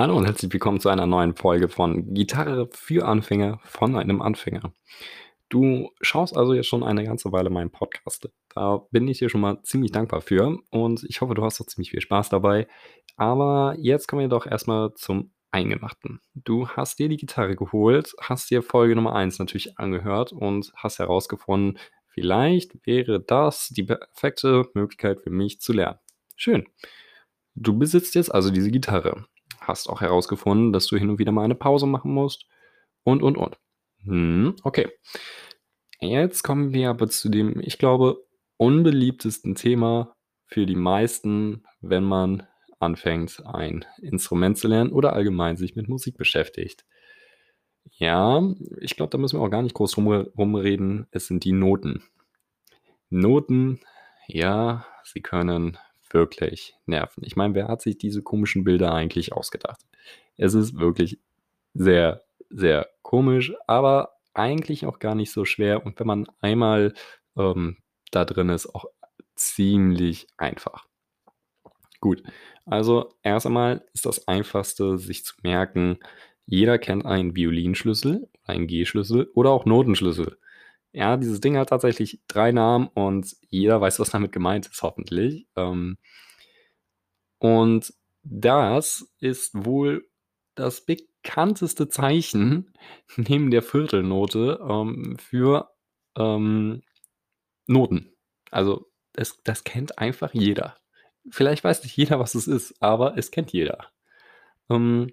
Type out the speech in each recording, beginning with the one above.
Hallo und herzlich willkommen zu einer neuen Folge von Gitarre für Anfänger von einem Anfänger. Du schaust also jetzt schon eine ganze Weile meinen Podcast. Da bin ich dir schon mal ziemlich dankbar für und ich hoffe, du hast auch ziemlich viel Spaß dabei. Aber jetzt kommen wir doch erstmal zum Eingemachten. Du hast dir die Gitarre geholt, hast dir Folge Nummer 1 natürlich angehört und hast herausgefunden, vielleicht wäre das die perfekte Möglichkeit für mich zu lernen. Schön. Du besitzt jetzt also diese Gitarre hast auch herausgefunden, dass du hin und wieder mal eine Pause machen musst und, und, und. Hm, okay. Jetzt kommen wir aber zu dem, ich glaube, unbeliebtesten Thema für die meisten, wenn man anfängt, ein Instrument zu lernen oder allgemein sich mit Musik beschäftigt. Ja, ich glaube, da müssen wir auch gar nicht groß rum, rumreden. Es sind die Noten. Noten, ja, sie können wirklich nerven. Ich meine, wer hat sich diese komischen Bilder eigentlich ausgedacht? Es ist wirklich sehr, sehr komisch, aber eigentlich auch gar nicht so schwer. Und wenn man einmal ähm, da drin ist, auch ziemlich einfach. Gut, also erst einmal ist das Einfachste, sich zu merken, jeder kennt einen Violinschlüssel, einen G-Schlüssel oder auch Notenschlüssel. Ja, dieses Ding hat tatsächlich drei Namen und jeder weiß, was damit gemeint ist, hoffentlich. Ähm, und das ist wohl das bekannteste Zeichen neben der Viertelnote ähm, für ähm, Noten. Also das, das kennt einfach jeder. Vielleicht weiß nicht jeder, was es ist, aber es kennt jeder. Ähm,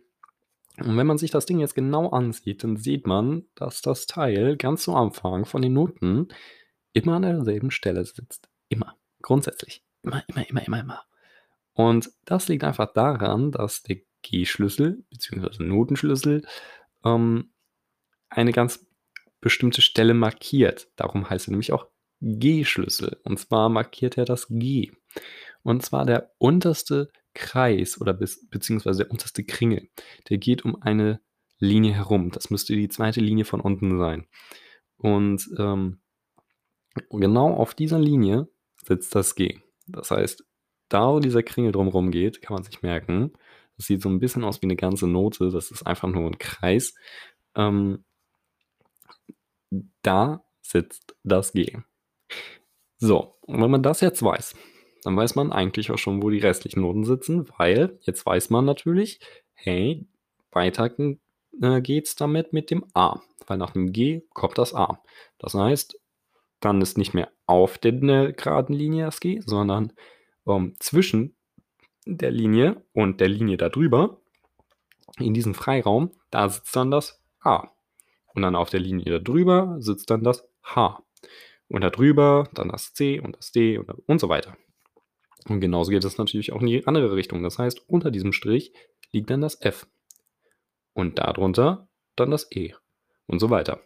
und wenn man sich das Ding jetzt genau ansieht, dann sieht man, dass das Teil ganz zu Anfang von den Noten immer an derselben Stelle sitzt. Immer. Grundsätzlich. Immer, immer, immer, immer, immer. Und das liegt einfach daran, dass der G-Schlüssel bzw. Notenschlüssel ähm, eine ganz bestimmte Stelle markiert. Darum heißt er nämlich auch G-Schlüssel. Und zwar markiert er das G. Und zwar der unterste Kreis oder bis, beziehungsweise der unterste Kringel. Der geht um eine Linie herum. Das müsste die zweite Linie von unten sein. Und ähm, genau auf dieser Linie sitzt das G. Das heißt, da wo dieser Kringel drumherum geht, kann man sich merken, das sieht so ein bisschen aus wie eine ganze Note, das ist einfach nur ein Kreis. Ähm, da sitzt das G. So, und wenn man das jetzt weiß, dann weiß man eigentlich auch schon, wo die restlichen Noten sitzen, weil jetzt weiß man natürlich, hey, weiter äh, geht's damit mit dem A, weil nach dem G kommt das A. Das heißt, dann ist nicht mehr auf der geraden Linie das G, sondern ähm, zwischen der Linie und der Linie darüber, in diesem Freiraum, da sitzt dann das A. Und dann auf der Linie darüber sitzt dann das H. Und darüber dann das C und das D und, und so weiter. Und genauso geht es natürlich auch in die andere Richtung. Das heißt, unter diesem Strich liegt dann das F. Und darunter dann das E. Und so weiter.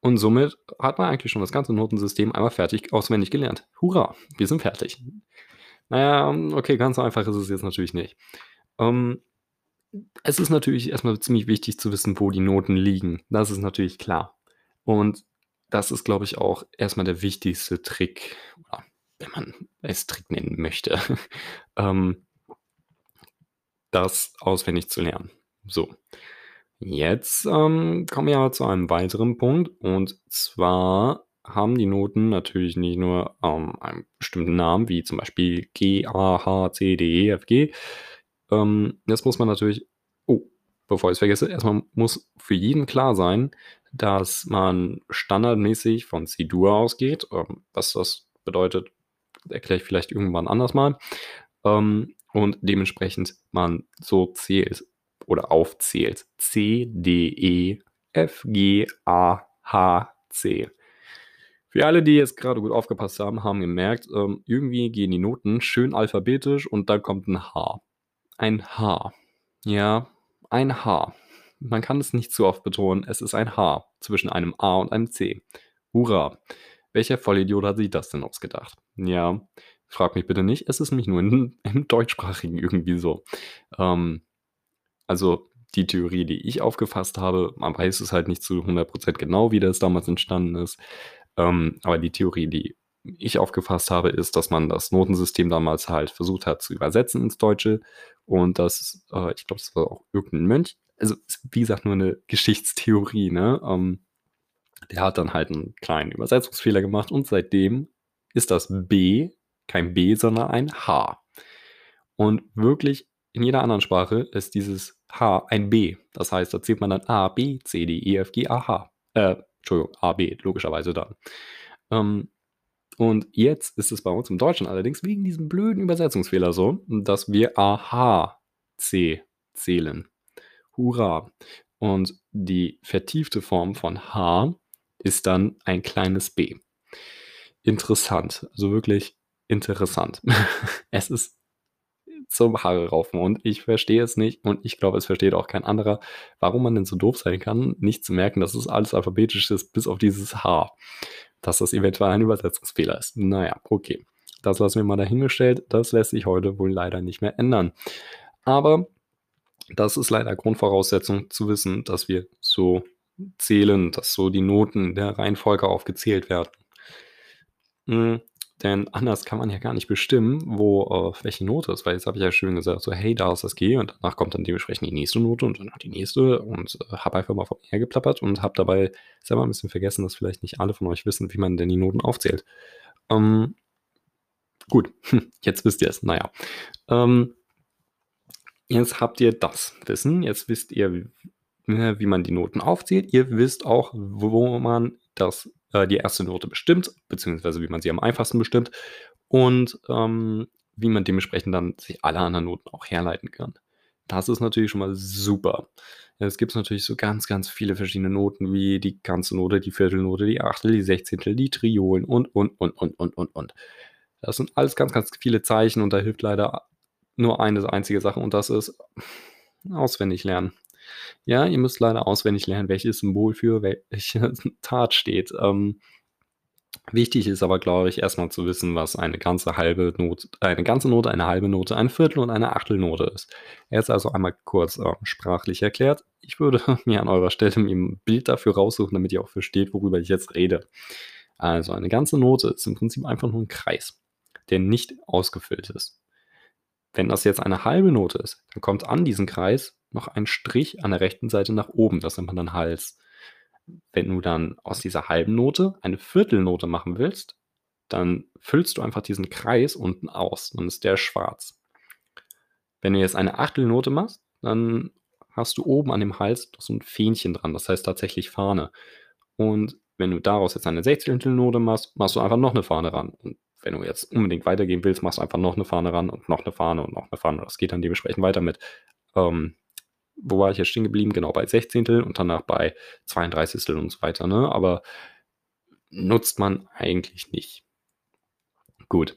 Und somit hat man eigentlich schon das ganze Notensystem einmal fertig auswendig gelernt. Hurra, wir sind fertig. Naja, okay, ganz einfach ist es jetzt natürlich nicht. Ähm, es ist natürlich erstmal ziemlich wichtig zu wissen, wo die Noten liegen. Das ist natürlich klar. Und das ist, glaube ich, auch erstmal der wichtigste Trick, wenn man es Trick nennen möchte, ähm, das auswendig zu lernen. So, jetzt ähm, kommen wir aber zu einem weiteren Punkt und zwar haben die Noten natürlich nicht nur ähm, einen bestimmten Namen, wie zum Beispiel G, A, H, C, D, E, F, G. Ähm, jetzt muss man natürlich, oh, bevor ich es vergesse, erstmal muss für jeden klar sein, dass man standardmäßig von C-Dur ausgeht. Ähm, was das bedeutet, erkläre ich vielleicht irgendwann anders mal. Ähm, und dementsprechend man so zählt oder aufzählt. C, D, E, F, G, A, H, C. Für alle, die jetzt gerade gut aufgepasst haben, haben gemerkt, ähm, irgendwie gehen die Noten schön alphabetisch und dann kommt ein H. Ein H. Ja, ein H. Man kann es nicht zu oft betonen, es ist ein H zwischen einem A und einem C. Hurra. Welcher Vollidiot hat sich das denn ausgedacht? Ja, frag mich bitte nicht, es ist nämlich nur in, im Deutschsprachigen irgendwie so. Ähm, also die Theorie, die ich aufgefasst habe, man weiß es halt nicht zu 100% genau, wie das damals entstanden ist. Ähm, aber die Theorie, die ich aufgefasst habe, ist, dass man das Notensystem damals halt versucht hat zu übersetzen ins Deutsche und das, äh, ich glaube, das war auch irgendein Mönch, also wie gesagt, nur eine Geschichtstheorie, ne? Ähm, der hat dann halt einen kleinen Übersetzungsfehler gemacht und seitdem ist das B kein B, sondern ein H. Und wirklich in jeder anderen Sprache ist dieses H ein B. Das heißt, da zählt man dann A, B, C, D, E, F, G, A, H. Äh, Entschuldigung, A, B, logischerweise dann. Ähm, und jetzt ist es bei uns im Deutschen allerdings wegen diesem blöden Übersetzungsfehler so, dass wir AHC zählen. Hurra. Und die vertiefte Form von H ist dann ein kleines b. Interessant, also wirklich interessant. es ist zum Haare raufen und ich verstehe es nicht und ich glaube, es versteht auch kein anderer, warum man denn so doof sein kann, nicht zu merken, dass es alles alphabetisch ist, bis auf dieses H dass das eventuell ein Übersetzungsfehler ist. Naja, okay. Das lassen wir mal dahingestellt. Das lässt sich heute wohl leider nicht mehr ändern. Aber das ist leider Grundvoraussetzung zu wissen, dass wir so zählen, dass so die Noten der Reihenfolge aufgezählt werden. Hm, denn anders kann man ja gar nicht bestimmen, wo äh, welche Note ist, weil jetzt habe ich ja schön gesagt, so hey, da ist das G und danach kommt dann dementsprechend die nächste Note und danach die nächste und äh, habe einfach mal vom R geplappert und habe dabei selber ein bisschen vergessen, dass vielleicht nicht alle von euch wissen, wie man denn die Noten aufzählt. Ähm, gut, jetzt wisst ihr es. Naja. Ähm, jetzt habt ihr das Wissen, jetzt wisst ihr, wie, wie man die Noten aufzählt. Ihr wisst auch, wo man das äh, die erste Note bestimmt, beziehungsweise wie man sie am einfachsten bestimmt und ähm, wie man dementsprechend dann sich alle anderen Noten auch herleiten kann. Das ist natürlich schon mal super. Es gibt natürlich so ganz, ganz viele verschiedene Noten, wie die ganze Note, die Viertelnote, die Achtel, die Sechzehntel, die Triolen und, und, und, und, und, und, und. Das sind alles ganz, ganz viele Zeichen und da hilft leider nur eine einzige Sache und das ist auswendig lernen. Ja, ihr müsst leider auswendig lernen, welches Symbol für welche Tat steht. Ähm, wichtig ist aber, glaube ich, erstmal zu wissen, was eine ganze halbe Note, eine ganze Note, eine halbe Note, eine Viertel und eine Achtelnote ist. Jetzt also einmal kurz äh, sprachlich erklärt. Ich würde mir an eurer Stelle ein Bild dafür raussuchen, damit ihr auch versteht, worüber ich jetzt rede. Also eine ganze Note ist im Prinzip einfach nur ein Kreis, der nicht ausgefüllt ist. Wenn das jetzt eine halbe Note ist, dann kommt an diesen Kreis noch ein Strich an der rechten Seite nach oben. Das nennt man dann Hals. Wenn du dann aus dieser halben Note eine Viertelnote machen willst, dann füllst du einfach diesen Kreis unten aus. Dann ist der schwarz. Wenn du jetzt eine Achtelnote machst, dann hast du oben an dem Hals so ein Fähnchen dran. Das heißt tatsächlich Fahne. Und wenn du daraus jetzt eine Sechzehntelnote machst, machst du einfach noch eine Fahne ran. Und wenn du jetzt unbedingt weitergehen willst, machst du einfach noch eine Fahne ran und noch eine Fahne und noch eine Fahne. Das geht dann dementsprechend weiter mit ähm, wo war ich jetzt stehen geblieben? Genau, bei 16. und danach bei 32. und so weiter. Ne? Aber nutzt man eigentlich nicht. Gut.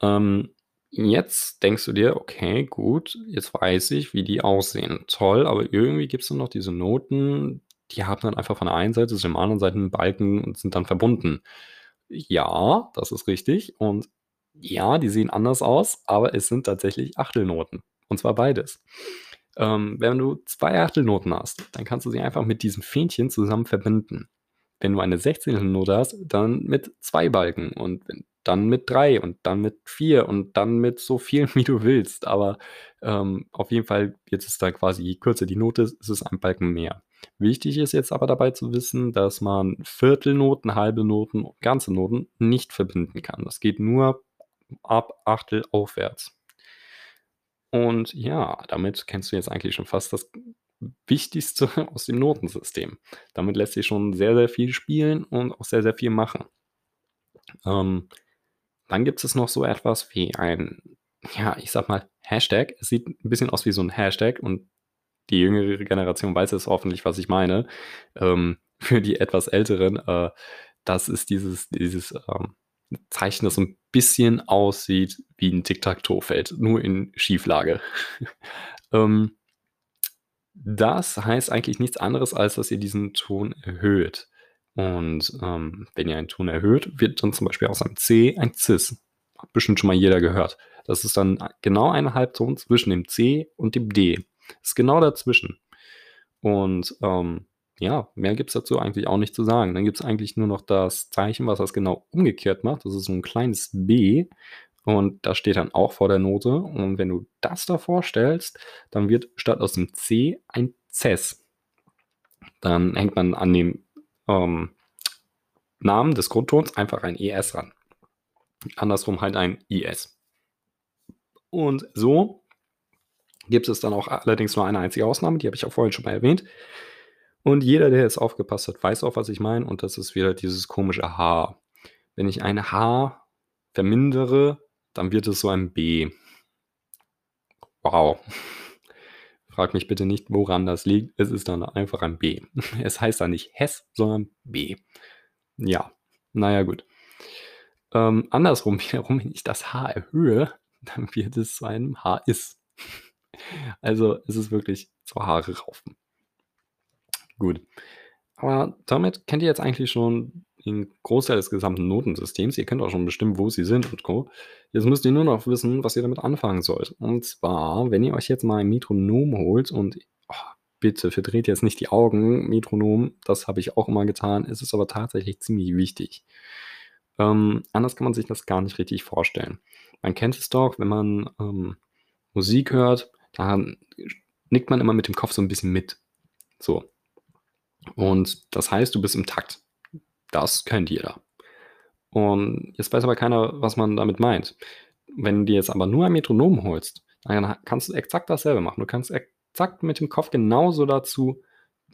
Ähm, jetzt denkst du dir, okay, gut, jetzt weiß ich, wie die aussehen. Toll, aber irgendwie gibt es dann noch diese Noten, die haben dann einfach von der einen Seite zu der anderen Seite einen Balken und sind dann verbunden. Ja, das ist richtig. Und ja, die sehen anders aus, aber es sind tatsächlich Achtelnoten. Und zwar beides. Ähm, wenn du zwei Achtelnoten hast, dann kannst du sie einfach mit diesem Fähnchen zusammen verbinden. Wenn du eine 16. Note hast, dann mit zwei Balken und dann mit drei und dann mit vier und dann mit so viel, wie du willst. Aber ähm, auf jeden Fall, jetzt ist da quasi, je kürzer die Note ist, ist es ein Balken mehr. Wichtig ist jetzt aber dabei zu wissen, dass man Viertelnoten, halbe Noten und ganze Noten nicht verbinden kann. Das geht nur ab Achtel aufwärts. Und ja, damit kennst du jetzt eigentlich schon fast das Wichtigste aus dem Notensystem. Damit lässt sich schon sehr, sehr viel spielen und auch sehr, sehr viel machen. Ähm, dann gibt es noch so etwas wie ein, ja, ich sag mal, Hashtag. Es sieht ein bisschen aus wie so ein Hashtag und die jüngere Generation weiß jetzt hoffentlich, was ich meine. Ähm, für die etwas älteren, äh, das ist dieses, dieses ähm, Zeichen, das so ein bisschen aussieht wie ein Tic-Tac-Toe-Feld, nur in Schieflage. ähm, das heißt eigentlich nichts anderes, als dass ihr diesen Ton erhöht. Und ähm, wenn ihr einen Ton erhöht, wird dann zum Beispiel aus einem C ein Cis. Hat bestimmt schon mal jeder gehört. Das ist dann genau ein Halbton zwischen dem C und dem D. Ist genau dazwischen. Und ähm, ja, mehr gibt es dazu eigentlich auch nicht zu sagen. Dann gibt es eigentlich nur noch das Zeichen, was das genau umgekehrt macht. Das ist so ein kleines B und das steht dann auch vor der Note. Und wenn du das davor stellst, dann wird statt aus dem C ein Cess. Dann hängt man an dem ähm, Namen des Grundtons einfach ein ES ran. Andersrum halt ein IS. Und so gibt es dann auch allerdings nur eine einzige Ausnahme, die habe ich auch vorhin schon mal erwähnt. Und jeder, der jetzt aufgepasst hat, weiß auch, was ich meine. Und das ist wieder dieses komische H. Wenn ich ein H vermindere, dann wird es so ein B. Wow. Frag mich bitte nicht, woran das liegt. Es ist dann einfach ein B. Es heißt dann nicht Hess, sondern B. Ja, naja, gut. Ähm, andersrum wiederum, wenn ich das H erhöhe, dann wird es zu einem H ist. Also es ist wirklich zur Haare raufen. Gut. Aber damit kennt ihr jetzt eigentlich schon den Großteil des gesamten Notensystems. Ihr kennt auch schon bestimmt, wo sie sind und Co. Jetzt müsst ihr nur noch wissen, was ihr damit anfangen sollt. Und zwar, wenn ihr euch jetzt mal ein Metronom holt und oh, bitte verdreht jetzt nicht die Augen, Metronom, das habe ich auch immer getan, ist es aber tatsächlich ziemlich wichtig. Ähm, anders kann man sich das gar nicht richtig vorstellen. Man kennt es doch, wenn man ähm, Musik hört, dann nickt man immer mit dem Kopf so ein bisschen mit. So. Und das heißt, du bist im Takt. Das kennt jeder. Und jetzt weiß aber keiner, was man damit meint. Wenn du jetzt aber nur ein Metronom holst, dann kannst du exakt dasselbe machen. Du kannst exakt mit dem Kopf genauso dazu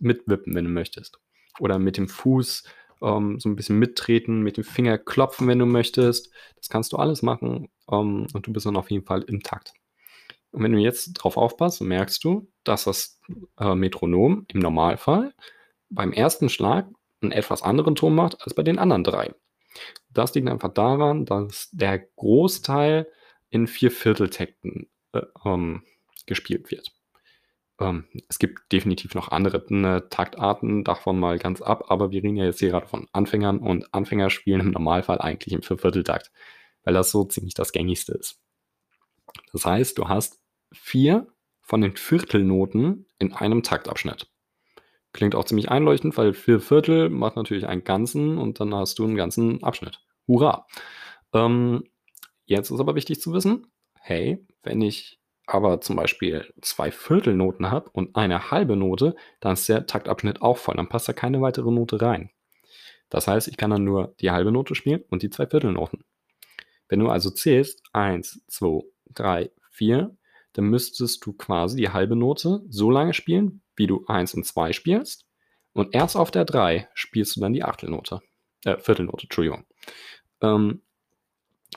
mitwippen, wenn du möchtest. Oder mit dem Fuß ähm, so ein bisschen mittreten, mit dem Finger klopfen, wenn du möchtest. Das kannst du alles machen ähm, und du bist dann auf jeden Fall im Takt. Und wenn du jetzt drauf aufpasst, merkst du, dass das äh, Metronom im Normalfall beim ersten Schlag einen etwas anderen Ton macht als bei den anderen drei. Das liegt einfach daran, dass der Großteil in Viervierteltakten äh, ähm, gespielt wird. Ähm, es gibt definitiv noch andere ne, Taktarten, davon mal ganz ab, aber wir reden ja jetzt hier gerade von Anfängern und Anfänger spielen im Normalfall eigentlich im Viervierteltakt, weil das so ziemlich das gängigste ist. Das heißt, du hast vier von den Viertelnoten in einem Taktabschnitt. Klingt auch ziemlich einleuchtend, weil vier Viertel macht natürlich einen ganzen und dann hast du einen ganzen Abschnitt. Hurra! Ähm, jetzt ist aber wichtig zu wissen, hey, wenn ich aber zum Beispiel zwei Viertelnoten habe und eine halbe Note, dann ist der Taktabschnitt auch voll. Dann passt da keine weitere Note rein. Das heißt, ich kann dann nur die halbe Note spielen und die zwei Viertelnoten. Wenn du also zählst, 1, 2, 3, 4, dann müsstest du quasi die halbe Note so lange spielen, wie du 1 und 2 spielst. Und erst auf der 3 spielst du dann die Achtelnote. Äh, Viertelnote, Entschuldigung. Ähm,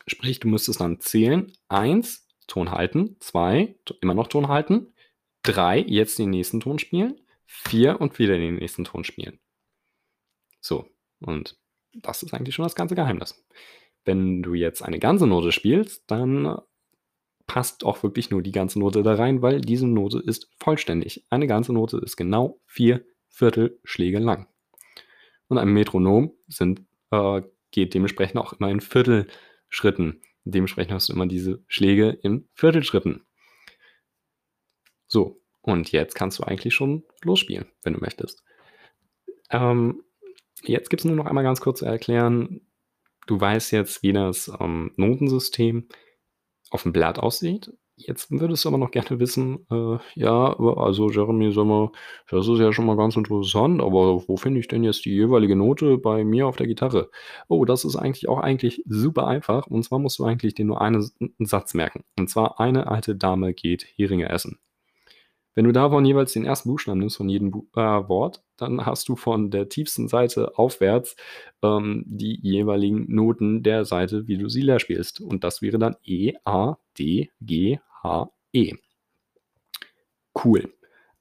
sprich, du müsstest dann zählen. 1, Ton halten. 2, immer noch Ton halten. 3, jetzt den nächsten Ton spielen. 4 und wieder den nächsten Ton spielen. So, und das ist eigentlich schon das ganze Geheimnis. Wenn du jetzt eine ganze Note spielst, dann passt auch wirklich nur die ganze Note da rein, weil diese Note ist vollständig. Eine ganze Note ist genau vier Viertelschläge lang. Und ein Metronom sind, äh, geht dementsprechend auch immer in Viertelschritten. Dementsprechend hast du immer diese Schläge in Viertelschritten. So, und jetzt kannst du eigentlich schon losspielen, wenn du möchtest. Ähm, jetzt gibt es nur noch einmal ganz kurz zu erklären. Du weißt jetzt, wie das ähm, Notensystem auf dem Blatt aussieht. Jetzt würdest du aber noch gerne wissen, äh, ja, also Jeremy, sag mal, das ist ja schon mal ganz interessant, aber wo finde ich denn jetzt die jeweilige Note bei mir auf der Gitarre? Oh, das ist eigentlich auch eigentlich super einfach. Und zwar musst du eigentlich dir nur einen Satz merken. Und zwar eine alte Dame geht Heringe essen. Wenn du davon jeweils den ersten Buchstaben nimmst von jedem Bu äh, Wort, dann hast du von der tiefsten Seite aufwärts ähm, die jeweiligen Noten der Seite, wie du sie leer spielst. Und das wäre dann E, A, D, G, H, E. Cool.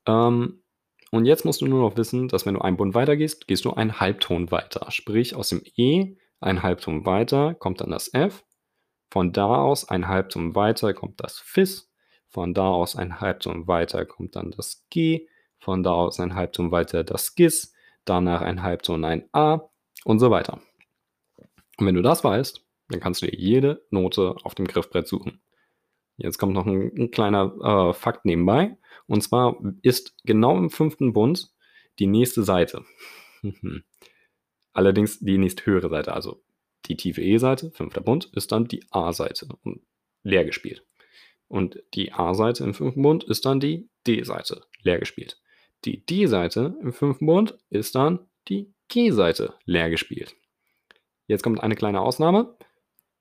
Ähm, und jetzt musst du nur noch wissen, dass wenn du einen Bund weiter gehst, du einen Halbton weiter. Sprich, aus dem E ein Halbton weiter kommt dann das F. Von da aus ein Halbton weiter kommt das Fis. Von da aus ein Halbton weiter kommt dann das G. Von da aus ein Halbton weiter das Gis. Danach ein Halbton ein A und so weiter. Und wenn du das weißt, dann kannst du dir jede Note auf dem Griffbrett suchen. Jetzt kommt noch ein, ein kleiner äh, Fakt nebenbei. Und zwar ist genau im fünften Bund die nächste Seite. Allerdings die nächsthöhere Seite, also die tiefe E-Seite, fünfter Bund, ist dann die A-Seite und leer gespielt. Und die A-Seite im fünften Bund ist dann die D-Seite, leer gespielt. Die D-Seite im fünften Bund ist dann die G-Seite, leer gespielt. Jetzt kommt eine kleine Ausnahme.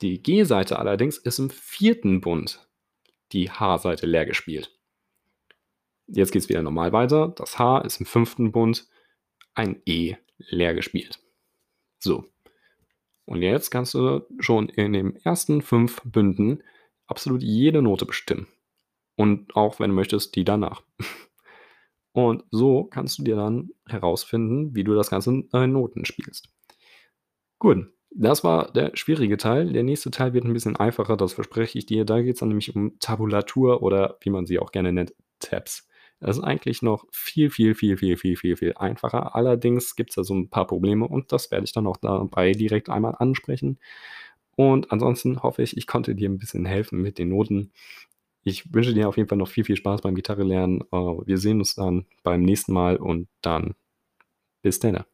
Die G-Seite allerdings ist im vierten Bund die H-Seite leer gespielt. Jetzt geht es wieder normal weiter. Das H ist im fünften Bund ein E leer gespielt. So. Und jetzt kannst du schon in den ersten fünf Bünden absolut jede Note bestimmen. Und auch, wenn du möchtest, die danach. Und so kannst du dir dann herausfinden, wie du das Ganze in Noten spielst. Gut, das war der schwierige Teil. Der nächste Teil wird ein bisschen einfacher, das verspreche ich dir. Da geht es dann nämlich um Tabulatur oder wie man sie auch gerne nennt, Tabs. Das ist eigentlich noch viel, viel, viel, viel, viel, viel, viel einfacher. Allerdings gibt es da so ein paar Probleme und das werde ich dann auch dabei direkt einmal ansprechen. Und ansonsten hoffe ich, ich konnte dir ein bisschen helfen mit den Noten. Ich wünsche dir auf jeden Fall noch viel, viel Spaß beim Gitarre lernen. Äh, wir sehen uns dann beim nächsten Mal und dann bis dann.